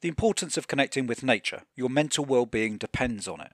The importance of connecting with nature. Your mental well-being depends on it.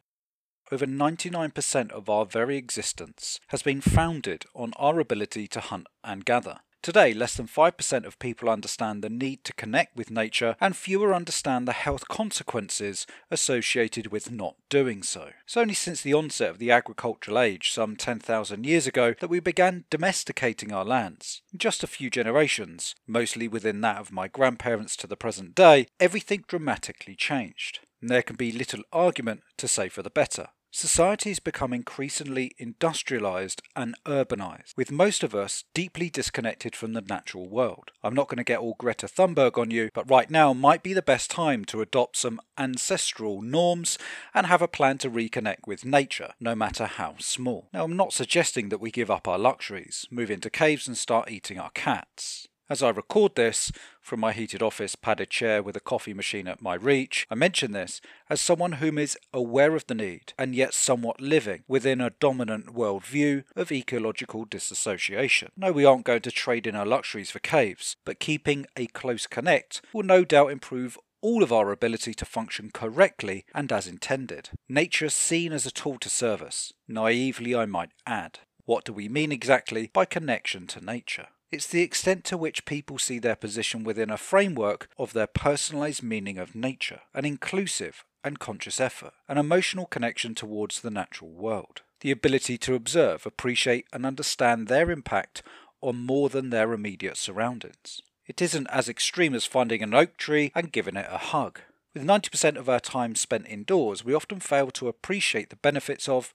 Over 99% of our very existence has been founded on our ability to hunt and gather. Today, less than 5% of people understand the need to connect with nature, and fewer understand the health consequences associated with not doing so. It's only since the onset of the agricultural age, some 10,000 years ago, that we began domesticating our lands. In just a few generations, mostly within that of my grandparents to the present day, everything dramatically changed. And there can be little argument to say for the better. Society has become increasingly industrialized and urbanized, with most of us deeply disconnected from the natural world. I'm not going to get all Greta Thunberg on you, but right now might be the best time to adopt some ancestral norms and have a plan to reconnect with nature, no matter how small. Now, I'm not suggesting that we give up our luxuries, move into caves and start eating our cats. As I record this from my heated office padded chair with a coffee machine at my reach, I mention this as someone whom is aware of the need and yet somewhat living within a dominant worldview of ecological disassociation. No, we aren't going to trade in our luxuries for caves, but keeping a close connect will no doubt improve all of our ability to function correctly and as intended. Nature seen as a tool to serve us, naively I might add. What do we mean exactly by connection to nature? It's the extent to which people see their position within a framework of their personalized meaning of nature, an inclusive and conscious effort, an emotional connection towards the natural world, the ability to observe, appreciate, and understand their impact on more than their immediate surroundings. It isn't as extreme as finding an oak tree and giving it a hug. With 90% of our time spent indoors, we often fail to appreciate the benefits of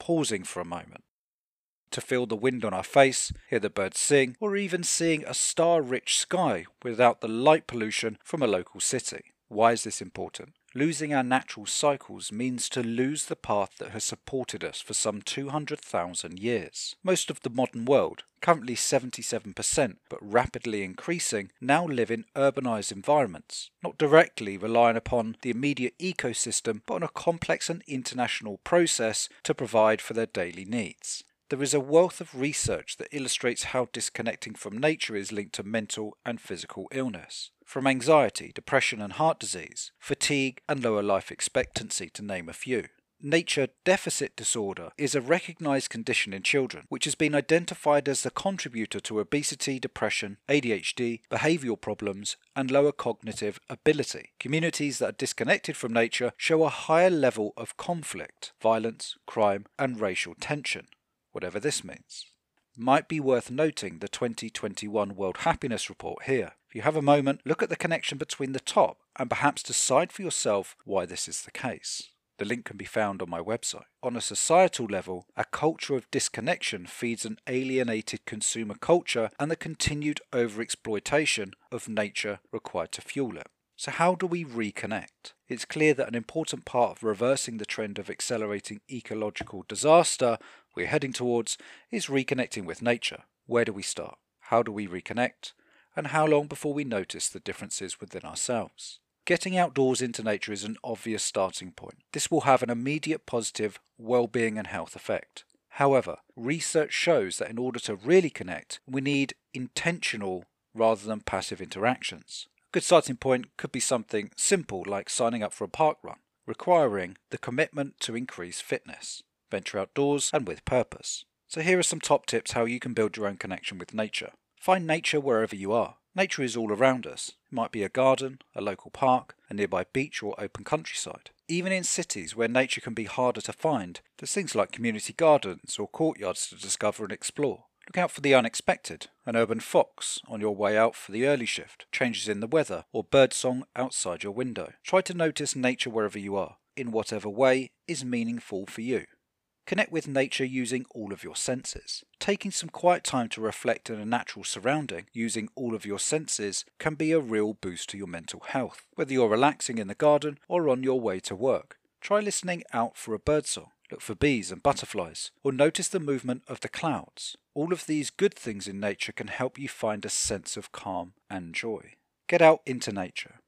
pausing for a moment, to feel the wind on our face, hear the birds sing, or even seeing a star rich sky without the light pollution from a local city. Why is this important? Losing our natural cycles means to lose the path that has supported us for some 200,000 years. Most of the modern world, currently 77% but rapidly increasing, now live in urbanized environments, not directly relying upon the immediate ecosystem but on a complex and international process to provide for their daily needs. There is a wealth of research that illustrates how disconnecting from nature is linked to mental and physical illness, from anxiety, depression, and heart disease, fatigue, and lower life expectancy, to name a few. Nature deficit disorder is a recognized condition in children, which has been identified as the contributor to obesity, depression, ADHD, behavioral problems, and lower cognitive ability. Communities that are disconnected from nature show a higher level of conflict, violence, crime, and racial tension whatever this means. Might be worth noting the 2021 World Happiness Report here. If you have a moment, look at the connection between the top and perhaps decide for yourself why this is the case. The link can be found on my website. On a societal level, a culture of disconnection feeds an alienated consumer culture and the continued overexploitation of nature required to fuel it. So, how do we reconnect? It's clear that an important part of reversing the trend of accelerating ecological disaster we're heading towards is reconnecting with nature. Where do we start? How do we reconnect? And how long before we notice the differences within ourselves? Getting outdoors into nature is an obvious starting point. This will have an immediate positive well-being and health effect. However, research shows that in order to really connect, we need intentional rather than passive interactions. A good starting point could be something simple like signing up for a park run, requiring the commitment to increase fitness venture outdoors, and with purpose. So here are some top tips how you can build your own connection with nature. Find nature wherever you are. Nature is all around us. It might be a garden, a local park, a nearby beach, or open countryside. Even in cities where nature can be harder to find, there's things like community gardens or courtyards to discover and explore. Look out for the unexpected, an urban fox on your way out for the early shift, changes in the weather, or birdsong outside your window. Try to notice nature wherever you are, in whatever way is meaningful for you. Connect with nature using all of your senses. Taking some quiet time to reflect in a natural surrounding using all of your senses can be a real boost to your mental health. Whether you're relaxing in the garden or on your way to work, try listening out for a birdsong. Look for bees and butterflies, or notice the movement of the clouds. All of these good things in nature can help you find a sense of calm and joy. Get out into nature.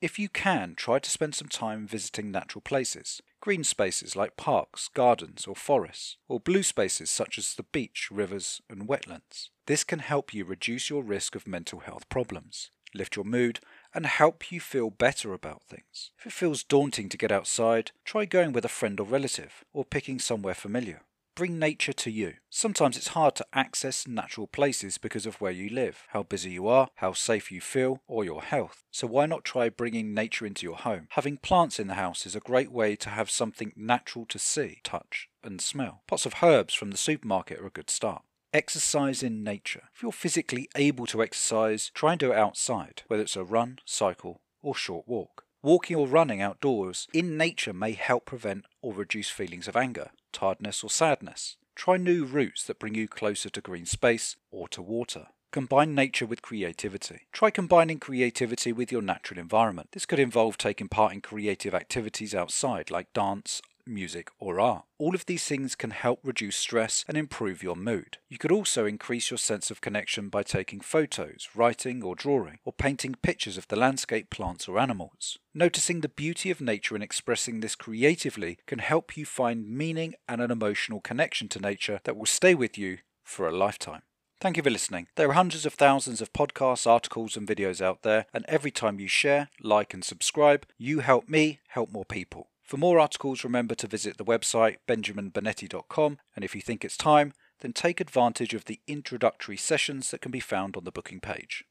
If you can, try to spend some time visiting natural places, green spaces like parks, gardens, or forests, or blue spaces such as the beach, rivers, and wetlands. This can help you reduce your risk of mental health problems. lift your mood, and help you feel better about things. If it feels daunting to get outside, try going with a friend or relative, or picking somewhere familiar. Bring nature to you. Sometimes it's hard to access natural places because of where you live, how busy you are, how safe you feel, or your health. So why not try bringing nature into your home? Having plants in the house is a great way to have something natural to see, touch, and smell. Pots of herbs from the supermarket are a good start. Exercise in nature. If you're physically able to exercise, try and do it outside, whether it's a run, cycle, or short walk. Walking or running outdoors in nature may help prevent or reduce feelings of anger, tiredness, or sadness. Try new routes that bring you closer to green space or to water. Combine nature with creativity. Try combining creativity with your natural environment. This could involve taking part in creative activities outside like dance, music, or art. All of these things can help reduce stress and improve your mood. You could also increase your sense of connection by taking photos, writing or drawing, or painting pictures of the landscape, plants, or animals. Noticing the beauty of nature and expressing this creatively can help you find meaning and an emotional connection to nature that will stay with you for a lifetime. Thank you for listening. There are hundreds of thousands of podcasts, articles, and videos out there, and every time you share, like, and subscribe, you help me help more people. For more articles, remember to visit the website benjaminbonetti.com, and if you think it's time, then take advantage of the introductory sessions that can be found on the booking page.